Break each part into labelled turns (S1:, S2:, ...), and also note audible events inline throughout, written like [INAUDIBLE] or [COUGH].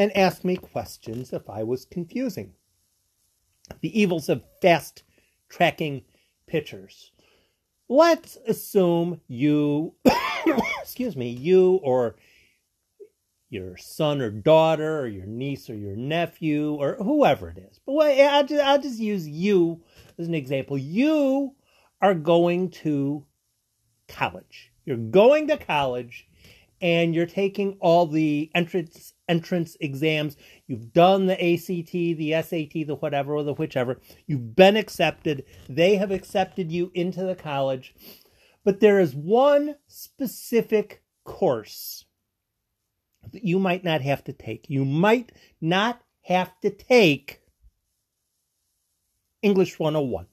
S1: and ask me questions if I was confusing. The evils of fast tracking pitchers. Let's assume you, [COUGHS] excuse me, you or your son or daughter or your niece or your nephew or whoever it is. But I'll just, I'll just use you as an example. You are going to college. You're going to college and you're taking all the entrance entrance exams. You've done the ACT, the SAT, the whatever, or the whichever. You've been accepted. They have accepted you into the college. But there is one specific course that you might not have to take. You might not have to take English 101.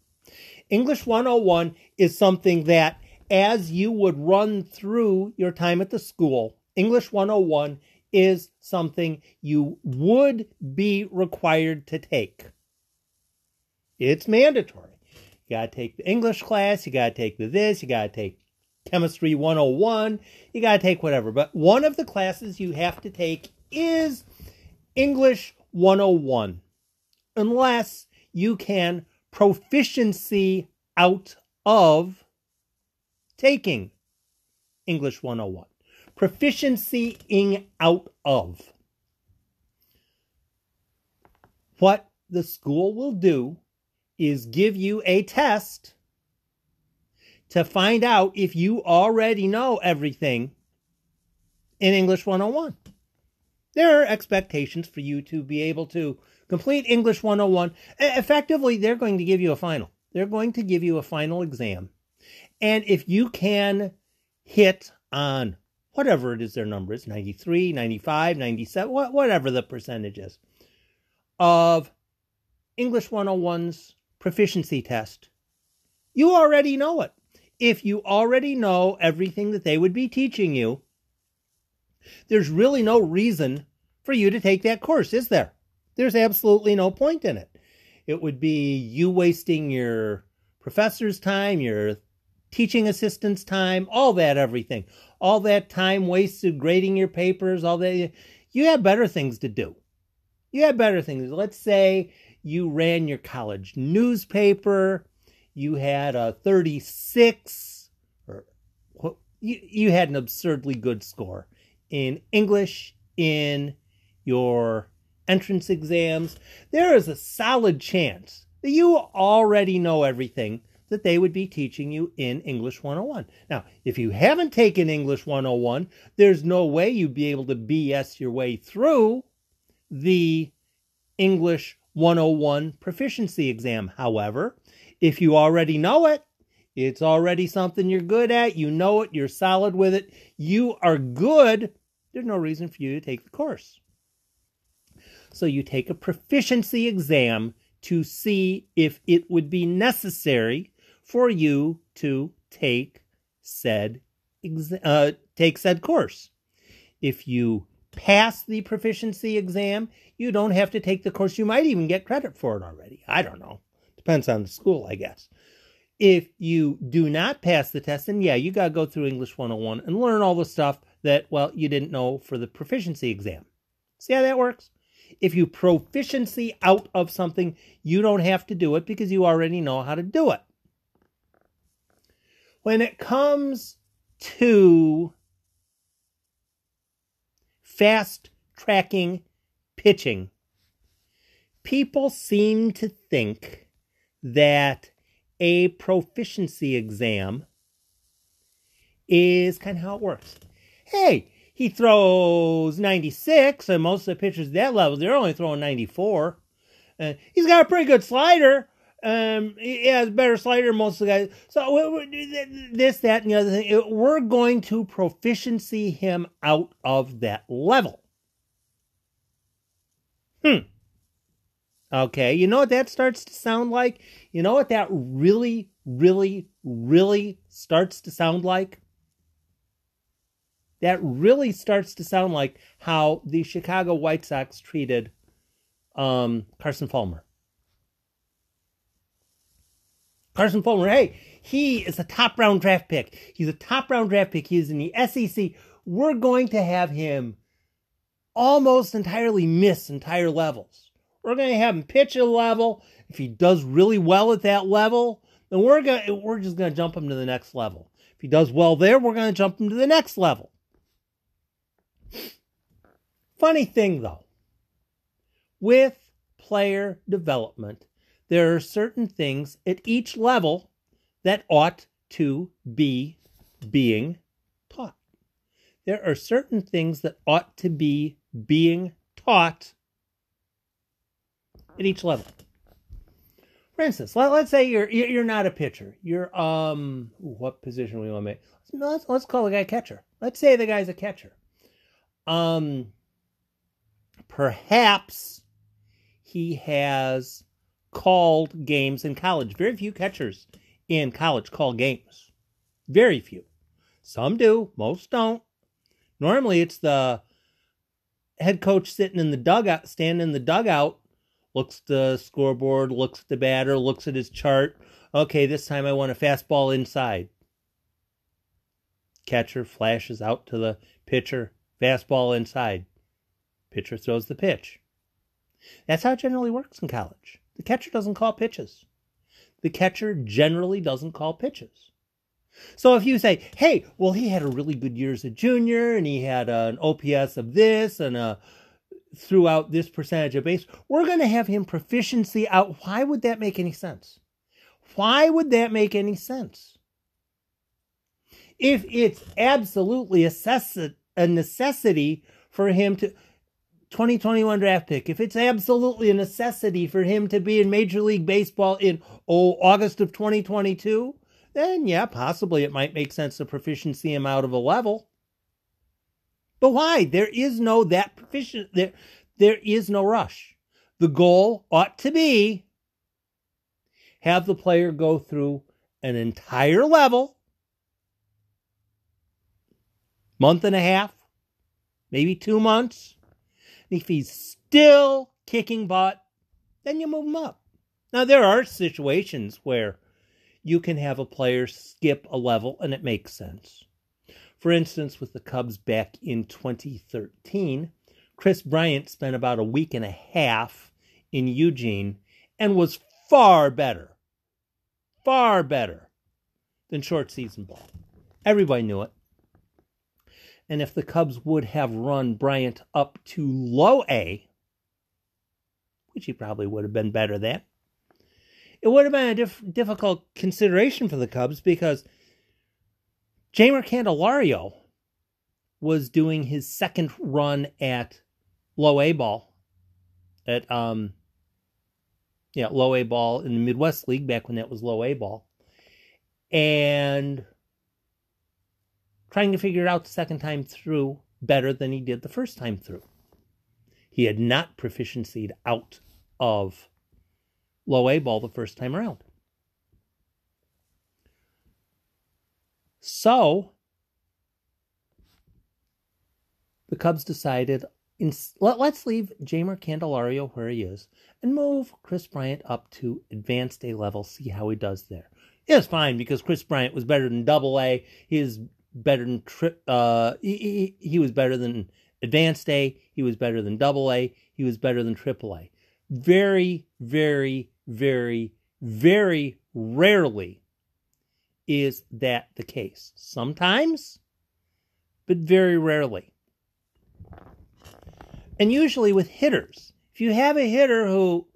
S1: English 101 is something that as you would run through your time at the school, English 101 is something you would be required to take. It's mandatory. You got to take the English class, you got to take the this, you got to take chemistry 101, you got to take whatever. But one of the classes you have to take is English 101, unless you can proficiency out of taking English 101. Proficiency in out of. What the school will do is give you a test to find out if you already know everything in English 101. There are expectations for you to be able to complete English 101. Effectively, they're going to give you a final. They're going to give you a final exam and if you can hit on whatever it is their number is 93, 95, 97, whatever the percentage is of English 101's proficiency test, you already know it. If you already know everything that they would be teaching you, there's really no reason for you to take that course, is there? There's absolutely no point in it. It would be you wasting your professor's time, your teaching assistants time, all that everything. All that time wasted grading your papers, all that you have better things to do. You have better things. Let's say you ran your college newspaper, you had a 36 or you, you had an absurdly good score in English in your entrance exams. There is a solid chance that you already know everything that they would be teaching you in English 101. Now, if you haven't taken English 101, there's no way you'd be able to BS your way through the English 101 proficiency exam. However, if you already know it, it's already something you're good at, you know it, you're solid with it, you are good, there's no reason for you to take the course. So you take a proficiency exam to see if it would be necessary for you to take said uh, take said course. If you pass the proficiency exam, you don't have to take the course. You might even get credit for it already. I don't know. Depends on the school, I guess. If you do not pass the test, then yeah, you got to go through English 101 and learn all the stuff that, well, you didn't know for the proficiency exam. See how that works? If you proficiency out of something, you don't have to do it because you already know how to do it when it comes to fast tracking pitching, people seem to think that a proficiency exam is kind of how it works. Hey, he throws 96, and most of the pitchers at that level, they're only throwing 94. Uh, he's got a pretty good slider. Um, he has better slider most of the guys. So this, that, and the other thing. We're going to proficiency him out of that level. Hmm. Okay, you know what that starts to sound like? You know what that really, really, really starts to sound like? That really starts to sound like how the Chicago White Sox treated um, Carson Fulmer. Carson Fulmer, hey, he is a top round draft pick. He's a top round draft pick. He's in the SEC. We're going to have him almost entirely miss entire levels. We're going to have him pitch a level. If he does really well at that level, then we're going we're just going to jump him to the next level. If he does well there, we're going to jump him to the next level. Funny thing though, with player development, there are certain things at each level that ought to be being taught. There are certain things that ought to be being taught at each level. For instance, let, us say you're you're not a pitcher. You're um what position we want to make? Let's, let's call the guy catcher. Let's say the guy's a catcher. Um perhaps he has called games in college. Very few catchers in college call games. Very few. Some do, most don't. Normally it's the head coach sitting in the dugout, standing in the dugout, looks at the scoreboard, looks at the batter, looks at his chart. Okay, this time I want a fastball inside. Catcher flashes out to the pitcher, fastball inside. Pitcher throws the pitch. That's how it generally works in college. The catcher doesn't call pitches. The catcher generally doesn't call pitches. So if you say, hey, well, he had a really good year as a junior and he had an OPS of this and a throughout this percentage of base, we're going to have him proficiency out. Why would that make any sense? Why would that make any sense? If it's absolutely a necessity for him to, 2021 draft pick, if it's absolutely a necessity for him to be in Major League Baseball in oh, August of 2022, then yeah, possibly it might make sense to proficiency him out of a level. But why? There is no that proficient there there is no rush. The goal ought to be have the player go through an entire level, month and a half, maybe two months. If he's still kicking butt, then you move him up. Now, there are situations where you can have a player skip a level and it makes sense. For instance, with the Cubs back in 2013, Kris Bryant spent about a week and a half in Eugene and was far better, far better than short season ball. Everybody knew it. And if the Cubs would have run Bryant up to low A, which he probably would have been better than, it would have been a diff- difficult consideration for the Cubs because Jeimer Candelario was doing his second run at low A ball at um yeah low A ball in the Midwest League back when that was low A ball, and trying to figure it out the second time through better than he did the first time through. He had not proficiencyed out of low A ball the first time around. So the Cubs decided in, let, us leave Jeimer Candelario where he is and move Kris Bryant up to advanced A level, see how he does there. It's fine because Kris Bryant was better than double A. He is better than uh he, he, he was better than advanced A, he was better than double A, he was better than triple A. Very, very, very, very rarely is that the case. Sometimes, but very rarely. And usually with hitters, if you have a hitter who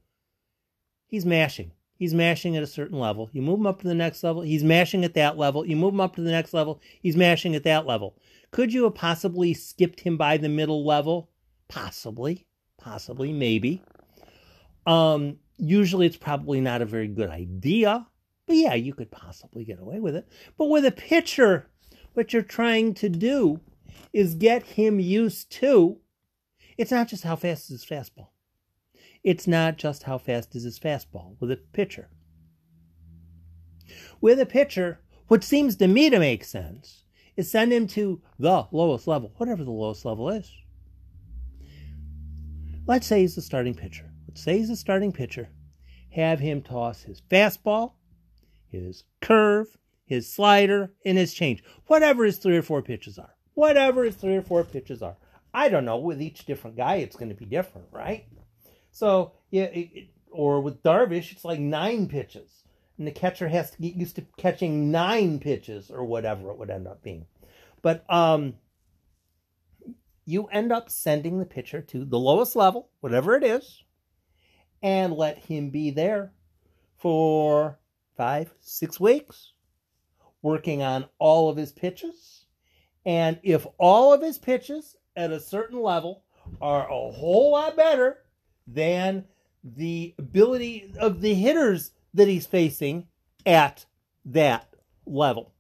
S1: he's mashing, he's mashing at a certain level, you move him up to the next level, he's mashing at that level, you move him up to the next level, he's mashing at that level. Could you have possibly skipped him by the middle level? Possibly, possibly, maybe. Um, usually it's probably not a very good idea, but yeah, you could possibly get away with it. But with a pitcher, what you're trying to do is get him used to it's not just how fast is his fastball. It's not just how fast is his fastball with a pitcher. With a pitcher, what seems to me to make sense is send him to the lowest level, whatever the lowest level is. Let's say he's the starting pitcher. Let's say he's the starting pitcher. Have him toss his fastball, his curve, his slider, and his change. Whatever his three or four pitches are. Whatever his three or four pitches are. I don't know. With each different guy, it's going to be different, right? So, yeah, it, it, or with Darvish, it's like nine pitches. And the catcher has to get used to catching nine pitches or whatever it would end up being. But um, you end up sending the pitcher to the lowest level, whatever it is, and let him be there for five, six weeks, working on all of his pitches. And if all of his pitches at a certain level are a whole lot better than the ability of the hitters that he's facing at that level.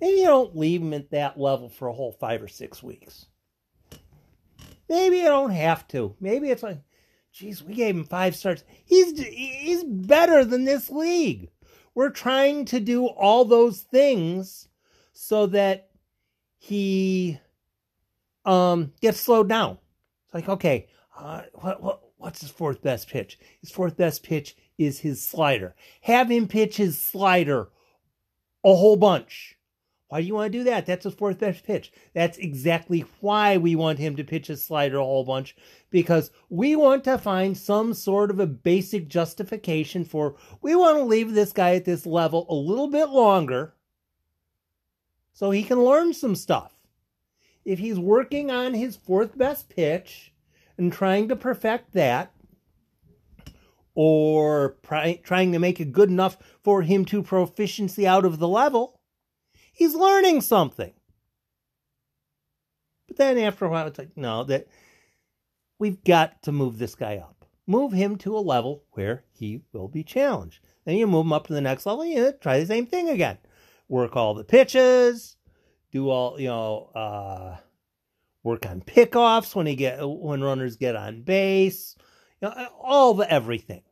S1: Maybe you don't leave him at that level for a whole five or six weeks. Maybe you don't have to. Maybe it's like, geez, we gave him five starts. He's he's better than this league. We're trying to do all those things so that he um, gets slowed down. It's like, okay, uh, what, what, what's his fourth best pitch? His fourth best pitch is his slider. Have him pitch his slider a whole bunch. Why do you want to do that? That's his fourth best pitch. That's exactly why we want him to pitch his slider a whole bunch because we want to find some sort of a basic justification for we want to leave this guy at this level a little bit longer so he can learn some stuff. If he's working on his fourth best pitch and trying to perfect that, or trying to make it good enough for him to proficiency out of the level, he's learning something. But then after a while, it's like, no, that we've got to move this guy up. Move him to a level where he will be challenged. Then you move him up to the next level, you try the same thing again work all the pitches, do all you know, uh, work on pickoffs when he get when runners get on base, you know, all the everything,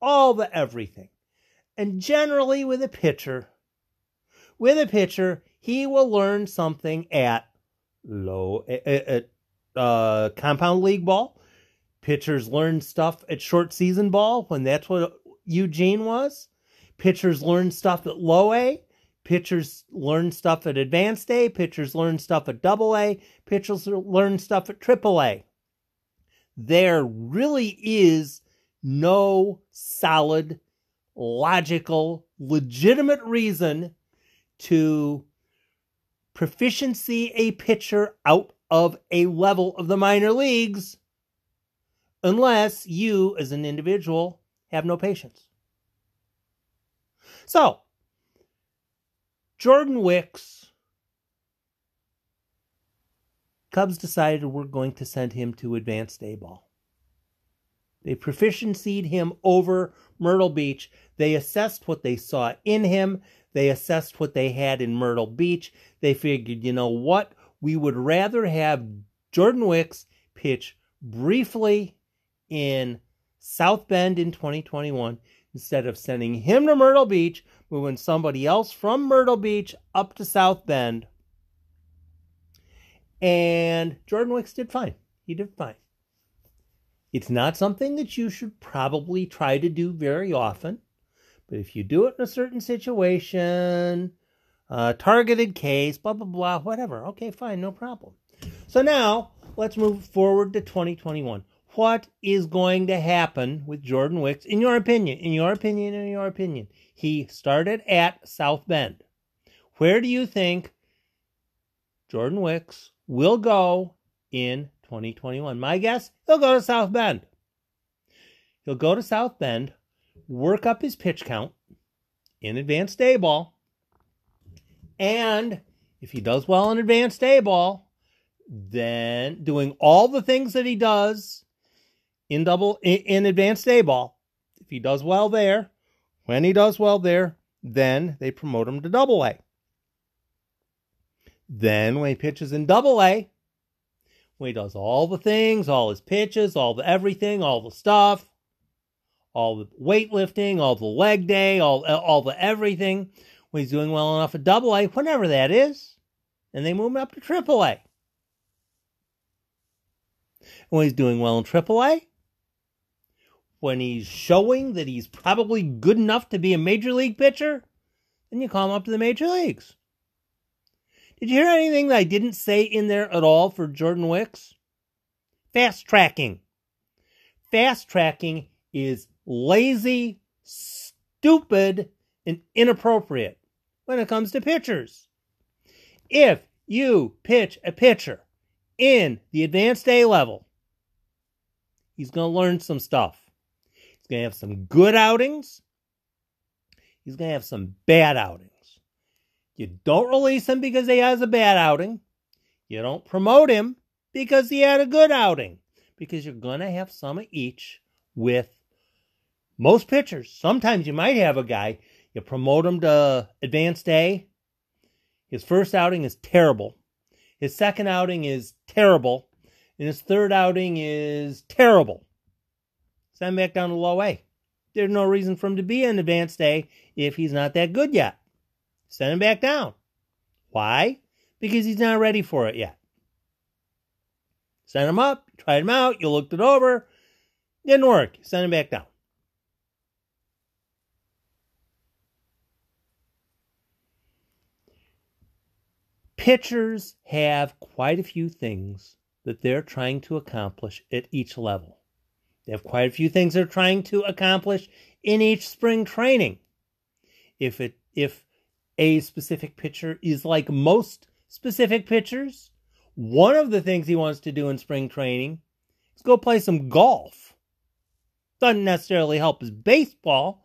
S1: all the everything, and generally with a pitcher, with a pitcher, he will learn something at low at, at uh, compound league ball. Pitchers learn stuff at short season ball when that's what Eugene was. Pitchers learn stuff at low A Pitchers learn stuff at advanced A, pitchers learn stuff at double A, pitchers learn stuff at triple A. There really is no solid, logical, legitimate reason to proficiency a pitcher out of a level of the minor leagues unless you, as an individual, have no patience. So, Jordan Wicks. Cubs decided we're going to send him to advanced A ball. They proficiencyed him over Myrtle Beach. They assessed what they saw in him. They assessed what they had in Myrtle Beach. They figured, you know what? We would rather have Jordan Wicks pitch briefly in South Bend in 2021 instead of sending him to Myrtle Beach, moving somebody else from Myrtle Beach up to South Bend. And Jordan Wicks did fine. He did fine. It's not something that you should probably try to do very often, but if you do it in a certain situation, targeted case, blah, blah, blah, whatever, okay, fine, no problem. So now let's move forward to 2021 what is going to happen with Jordan Wicks, in your opinion? In your opinion, in your opinion. He started at South Bend. Where do you think Jordan Wicks will go in 2021? My guess, he'll go to South Bend. He'll go to South Bend, work up his pitch count in advanced A ball, and if he does well in advanced A ball, then doing all the things that he does in double in, advanced A ball. If he does well there, when he does well there, then they promote him to double A. Then when he pitches in double A, when he does all the things, all his pitches, all the everything, all the stuff, all the weightlifting, all the leg day, all all the everything, when he's doing well enough at double A, whenever that is, and they move him up to triple A. When he's doing well in triple A, when he's showing that he's probably good enough to be a major league pitcher, then you call him up to the major leagues. Did you hear anything that I didn't say in there at all for Jordan Wicks? Fast tracking. Fast tracking is lazy, stupid, and inappropriate when it comes to pitchers. If you pitch a pitcher in the advanced A level, he's going to learn some stuff. Going to have some good outings. He's going to have some bad outings. You don't release him because he has a bad outing. You don't promote him because he had a good outing. Because you're going to have some of each with most pitchers. Sometimes you might have a guy, you promote him to advanced A. His first outing is terrible. His second outing is terrible. And his third outing is terrible. Send back down to low A. There's no reason for him to be in advanced A if he's not that good yet. Send him back down. Why? Because he's not ready for it yet. Send him up, tried him out, you looked it over, didn't work. Send him back down. Pitchers have quite a few things that they're trying to accomplish at each level. They have quite a few things they're trying to accomplish in each spring training. If it if a specific pitcher is like most specific pitchers. One of the things he wants to do in spring training is go play some golf. Doesn't necessarily help his baseball,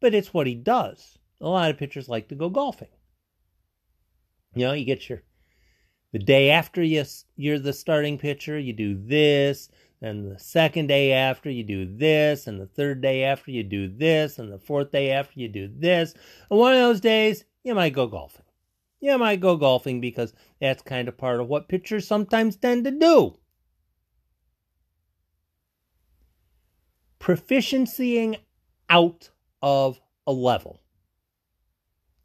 S1: but it's what he does. A lot of pitchers like to go golfing. You know, you get your the day after you you're the starting pitcher, you do this, then the second day after you do this, and the third day after you do this, and the fourth day after you do this. And one of those days, you might go golfing. You might go golfing because that's kind of part of what pitchers sometimes tend to do. Proficiencying out of a level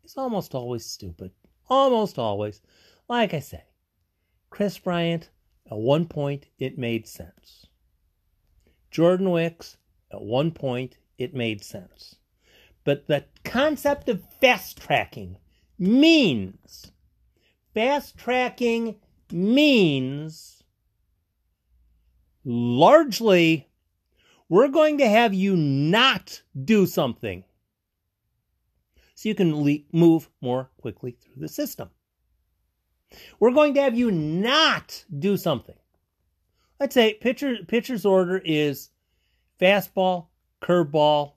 S1: is almost always stupid. Almost always. Like I say, Kris Bryant, at one point, it made sense. Jordan Wicks, at one point, it made sense. But the concept of fast tracking means fast tracking means largely we're going to have you not do something so you can le- move more quickly through the system. We're going to have you not do something. Let's say pitcher pitcher's order is fastball, curveball,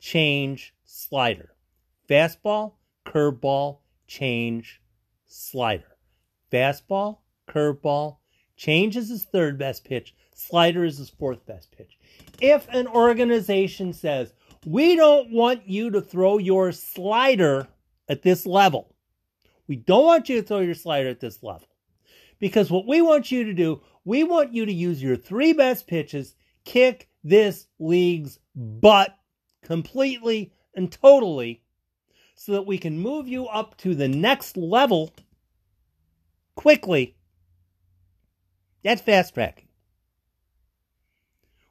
S1: change, slider. Fastball, curveball, change, slider. Fastball, curveball, change is his third best pitch, slider is his fourth best pitch. If an organization says, we don't want you to throw your slider at this level, we don't want you to throw your slider at this level. Because what we want you to do, we want you to use your three best pitches, kick this league's butt completely and totally so that we can move you up to the next level quickly. That's fast tracking.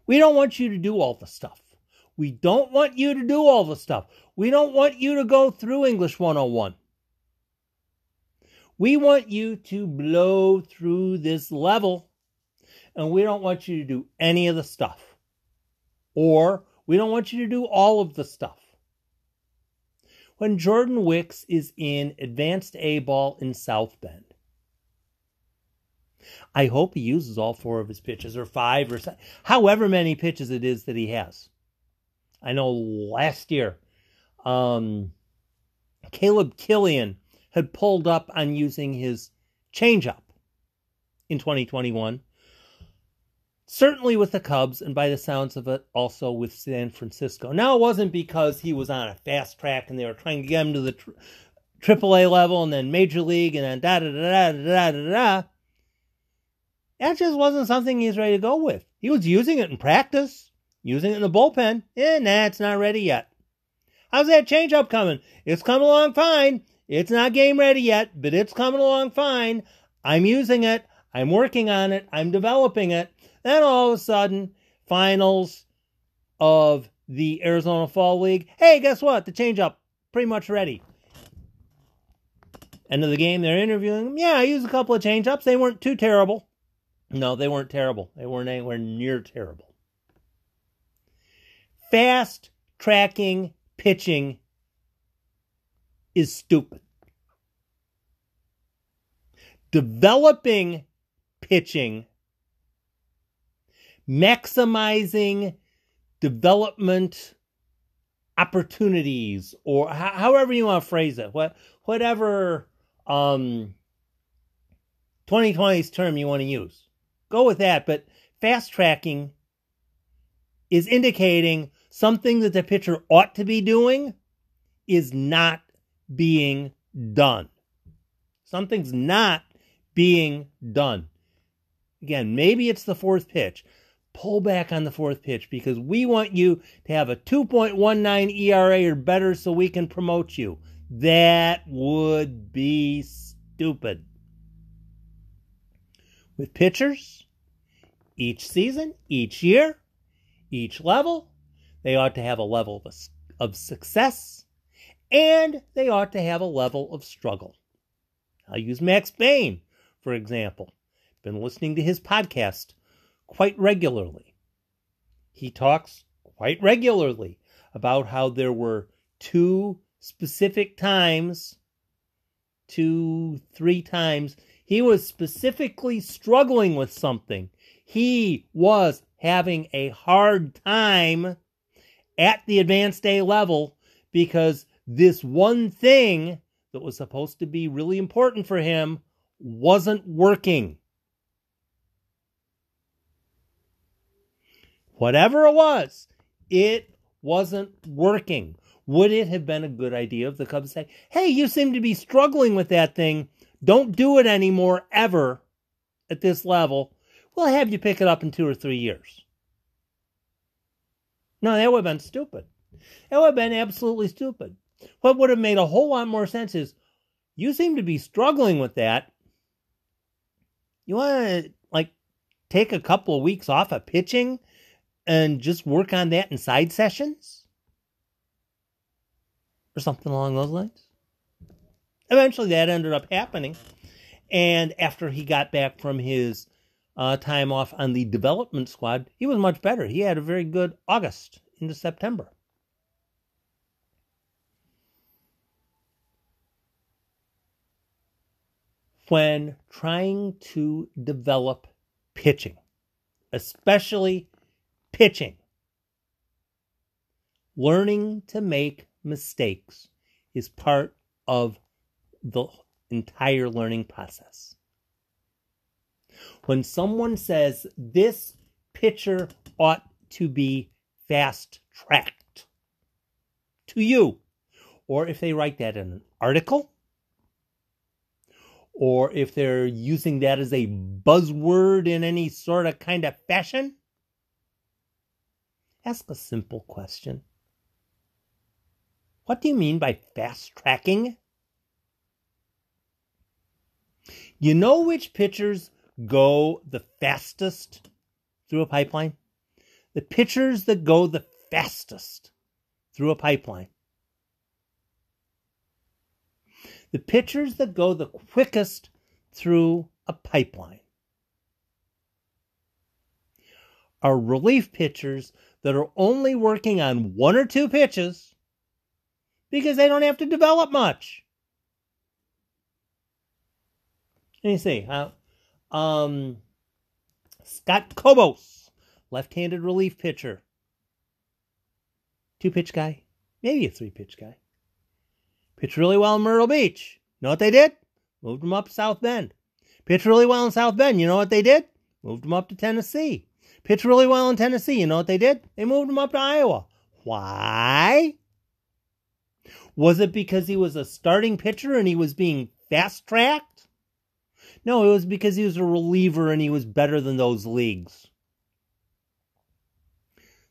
S1: We don't want you to do all the stuff. We don't want you to do all the stuff. We don't want you to go through English 101. We want you to blow through this level, and we don't want you to do any of the stuff. Or we don't want you to do all of the stuff. When Jordan Wicks is in advanced A ball in South Bend, I hope he uses all four of his pitches, or five, or however many pitches it is that he has. I know last year, um, Caleb Kilian had pulled up on using his changeup in 2021 certainly with the Cubs, and by the sounds of it, also with San Francisco. Now, it wasn't because he was on a fast track and they were trying to get him to the tri- AAA level and then Major League and then da da da da da da da. That just wasn't something he's ready to go with. He was using it in practice, using it in the bullpen, and that's not ready yet. How's that changeup coming? It's coming along fine. It's not game ready yet, but it's coming along fine. I'm using it. I'm working on it. I'm developing it. Then all of a sudden, finals of the Arizona Fall League. Hey, guess what? The changeup pretty much ready. End of the game, they're interviewing him. Yeah, I used a couple of changeups. They weren't too terrible. No, they weren't terrible. They weren't anywhere near terrible. Fast tracking pitching is stupid. Developing pitching, maximizing development opportunities, or however you want to phrase it, what, whatever um, 2020's term you want to use. Go with that, but fast tracking is indicating something that the pitcher ought to be doing is not being done. Something's not being done. Again, maybe it's the fourth pitch. Pull back on the fourth pitch because we want you to have a 2.19 ERA or better so we can promote you. That would be stupid. With pitchers, each season, each year, each level, they ought to have a level of, of success and they ought to have a level of struggle. I'll use Max Bain, for example. Been listening to his podcast quite regularly. He talks quite regularly about how there were two specific times, two, three times, he was specifically struggling with something. He was having a hard time at the advanced A level because this one thing that was supposed to be really important for him wasn't working. Whatever it was, it wasn't working. Would it have been a good idea if the Cubs say, hey, you seem to be struggling with that thing. Don't do it anymore ever at this level. We'll have you pick it up in two or three years. No, that would have been stupid. That would have been absolutely stupid. What would have made a whole lot more sense is you seem to be struggling with that. You want to, like, take a couple of weeks off of pitching and just work on that in side sessions? or something along those lines. Eventually, that ended up happening. And after he got back from his uh, time off on the development squad, he was much better. He had a very good August into September. When trying to develop pitching, especially pitching, learning to make mistakes is part of the entire learning process. When someone says this pitcher ought to be fast tracked to you, or if they write that in an article, or if they're using that as a buzzword in any sort of kind of fashion, ask a simple question. What do you mean by fast tracking? You know which pitchers go the fastest through a pipeline? The pitchers that go the fastest through a pipeline. The pitchers that go the quickest through a pipeline are relief pitchers that are only working on one or two pitches because they don't have to develop much. Let me see. Uh, um, Scott Kobos, left-handed relief pitcher. Two pitch guy, maybe a three pitch guy. Pitched really well in Myrtle Beach. Know what they did? Moved him up South Bend. Pitched really well in South Bend. You know what they did? Moved him up to Tennessee. Pitched really well in Tennessee. You know what they did? They moved him up to Iowa. Why? Was it because he was a starting pitcher and he was being fast tracked? No, it was because he was a reliever and he was better than those leagues.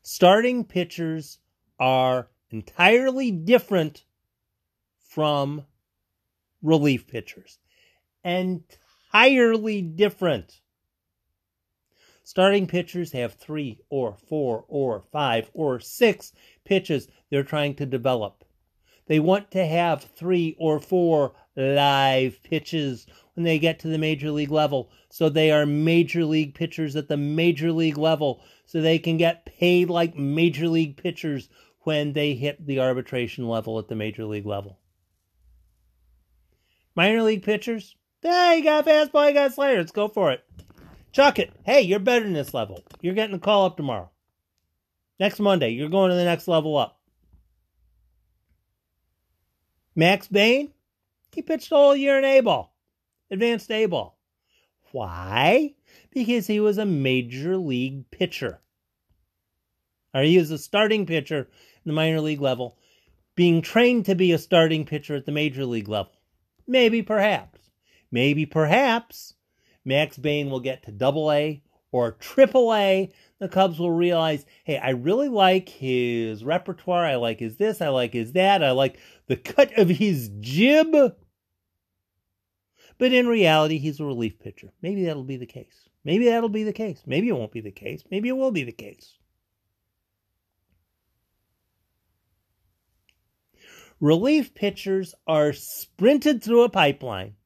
S1: Starting pitchers are entirely different from relief pitchers. Entirely different. Starting pitchers have three or four or five or six pitches they're trying to develop. They want to have three or four live pitches when they get to the major league level. So they are major league pitchers at the major league level. So they can get paid like major league pitchers when they hit the arbitration level at the major league level. Minor league pitchers, hey, you got fastball, you got a slider, let's go for it. Chuck it. Hey, you're better than this level. You're getting a call up tomorrow. Next Monday, you're going to the next level up. Max Bain, he pitched all year in A ball, advanced A ball. Why? Because he was a major league pitcher. Or he was a starting pitcher in the minor league level, being trained to be a starting pitcher at the major league level. Maybe, perhaps. Maybe, perhaps Max Bain will get to double A or triple A. The Cubs will realize, hey, I really like his repertoire. I like his this. I like his that. I like the cut of his jib. But in reality, he's a relief pitcher. Maybe that'll be the case. Maybe that'll be the case. Maybe it won't be the case. Maybe it will be the case. Relief pitchers are sprinted through a pipeline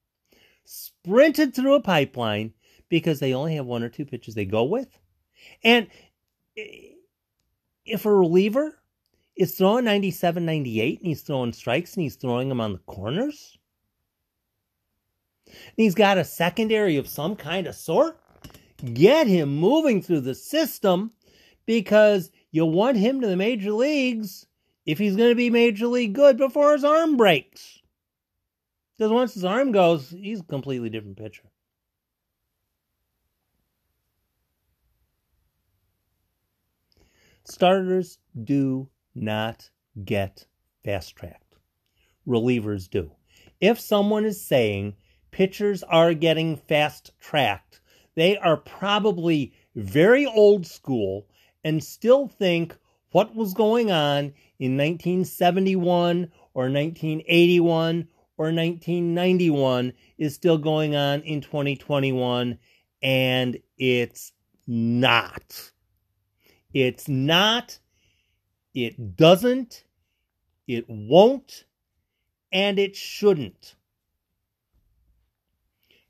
S1: sprinted through a pipeline because they only have one or two pitches they go with. And if a reliever is throwing 97, 98 and he's throwing strikes and he's throwing them on the corners, and he's got a secondary of some kind of sort, get him moving through the system because you want him to the major leagues if he's going to be major league good before his arm breaks. Because once his arm goes, he's a completely different pitcher. Starters do not get fast tracked. Relievers do. If someone is saying pitchers are getting fast tracked, they are probably very old school and still think what was going on in 1971 or 1981 or 1991 is still going on in 2021, and it's not. It's not. It doesn't. It won't. And it shouldn't.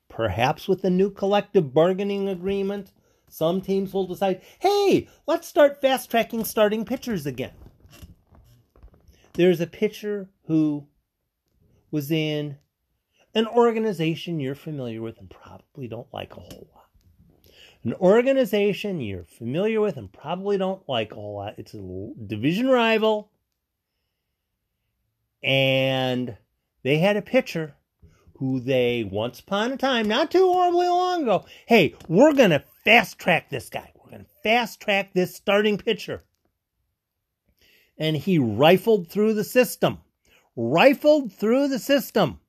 S1: Perhaps with the new collective bargaining agreement, some teams will decide hey, let's start fast tracking starting pitchers again. There's a pitcher who was in an organization you're familiar with and probably don't like a whole lot. An organization you're familiar with and probably don't like a whole lot. It's a division rival. And they had a pitcher who they once upon a time, not too horribly long ago, hey, we're going to fast track this guy. We're going to fast track this starting pitcher. And he rifled through the system rifled through the system,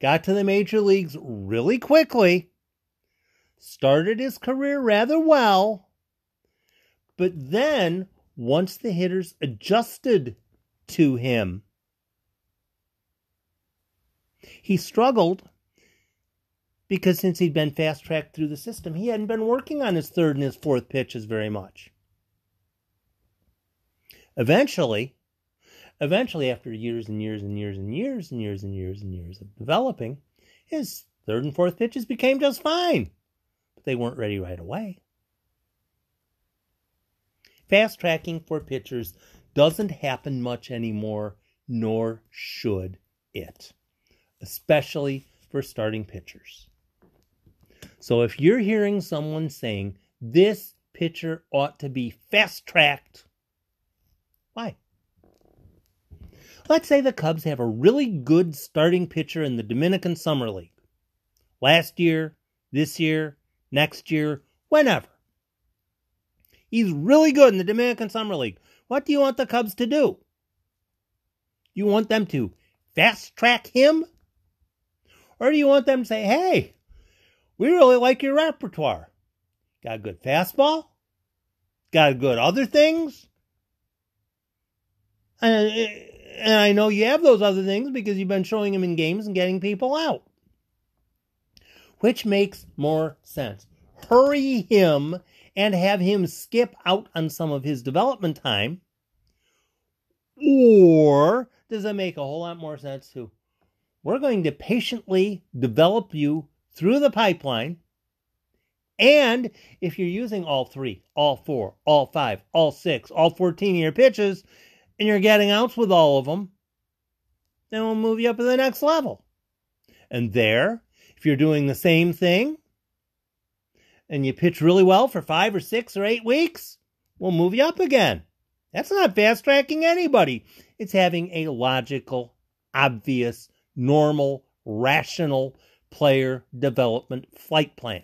S1: got to the major leagues really quickly, started his career rather well, but then once the hitters adjusted to him, he struggled because since he'd been fast tracked through the system, he hadn't been working on his third and his fourth pitches very much. Eventually, Eventually, after years and years and years and years and years and years and years of developing, his third and fourth pitches became just fine, but they weren't ready right away. Fast tracking for pitchers doesn't happen much anymore, nor should it, especially for starting pitchers. So if you're hearing someone saying this pitcher ought to be fast tracked, why? Let's say the Cubs have a really good starting pitcher in the Dominican Summer League. Last year, this year, next year, whenever. He's really good in the Dominican Summer League. What do you want the Cubs to do? You want them to fast track him? Or do you want them to say, hey, we really like your repertoire. Got a good fastball? Got good other things? And, uh, and I know you have those other things because you've been showing them in games and getting people out. Which makes more sense? Hurry him and have him skip out on some of his development time? Or does it make a whole lot more sense to we're going to patiently develop you through the pipeline. And if you're using all three, all four, all five, all six, all 14 of your pitches, and you're getting outs with all of them, then we'll move you up to the next level. And there, if you're doing the same thing, and you pitch really well for five or six or eight weeks, we'll move you up again. That's not fast tracking anybody. It's having a logical, obvious, normal, rational player development flight plan.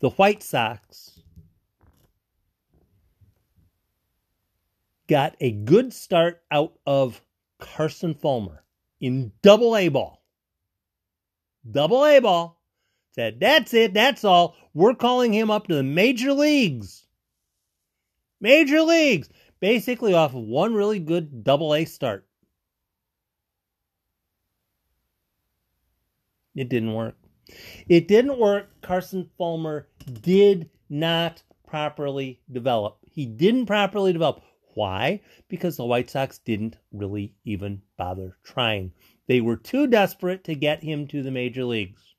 S1: The White Sox got a good start out of Carson Fulmer in double A ball. Double A ball. Said, that's it, that's all. We're calling him up to the major leagues. Major leagues. Basically off of one really good double A start. It didn't work. It didn't work. Carson Fulmer did not properly develop. He didn't properly develop. Why? Because the White Sox didn't really even bother trying. They were too desperate to get him to the major leagues.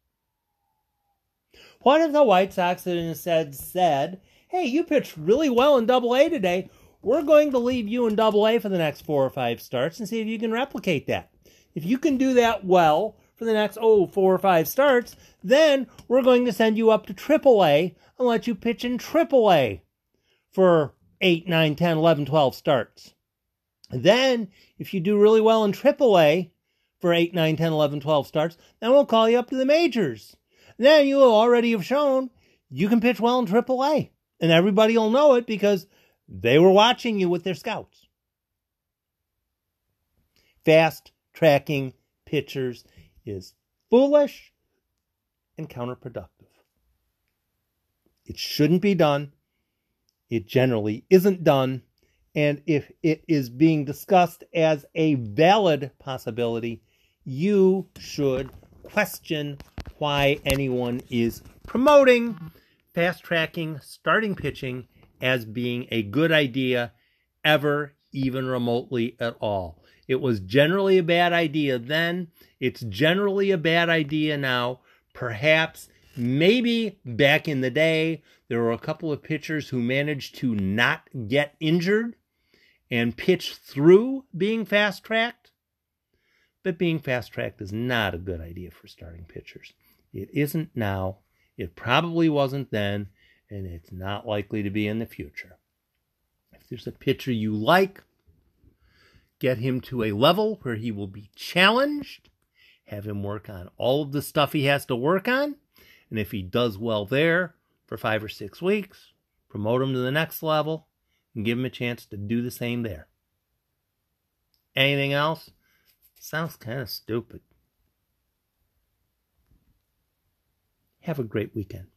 S1: What if the White Sox had instead said, hey, you pitched really well in double A today. We're going to leave you in double A for the next four or five starts and see if you can replicate that. If you can do that well, for the next, oh, four or five starts, then we're going to send you up to triple A and let you pitch in triple A for 8, 9, 10, 11, 12 starts. Then, if you do really well in AAA for 8, 9, 10, 11, 12 starts, then we'll call you up to the majors. Then you will already have shown you can pitch well in AAA. And everybody will know it because they were watching you with their scouts. Fast tracking pitchers is foolish and counterproductive. It shouldn't be done. It generally isn't done. And if it is being discussed as a valid possibility, you should question why anyone is promoting fast tracking starting pitching as being a good idea ever, even remotely at all. It was generally a bad idea then. It's generally a bad idea now. Perhaps, maybe back in the day, there were a couple of pitchers who managed to not get injured and pitch through being fast tracked. But being fast tracked is not a good idea for starting pitchers. It isn't now. It probably wasn't then, and it's not likely to be in the future. If there's a pitcher you like, get him to a level where he will be challenged have him work on all of the stuff he has to work on. And if he does well there for five or six weeks, promote him to the next level and give him a chance to do the same there. Anything else? Sounds kind of stupid. Have a great weekend.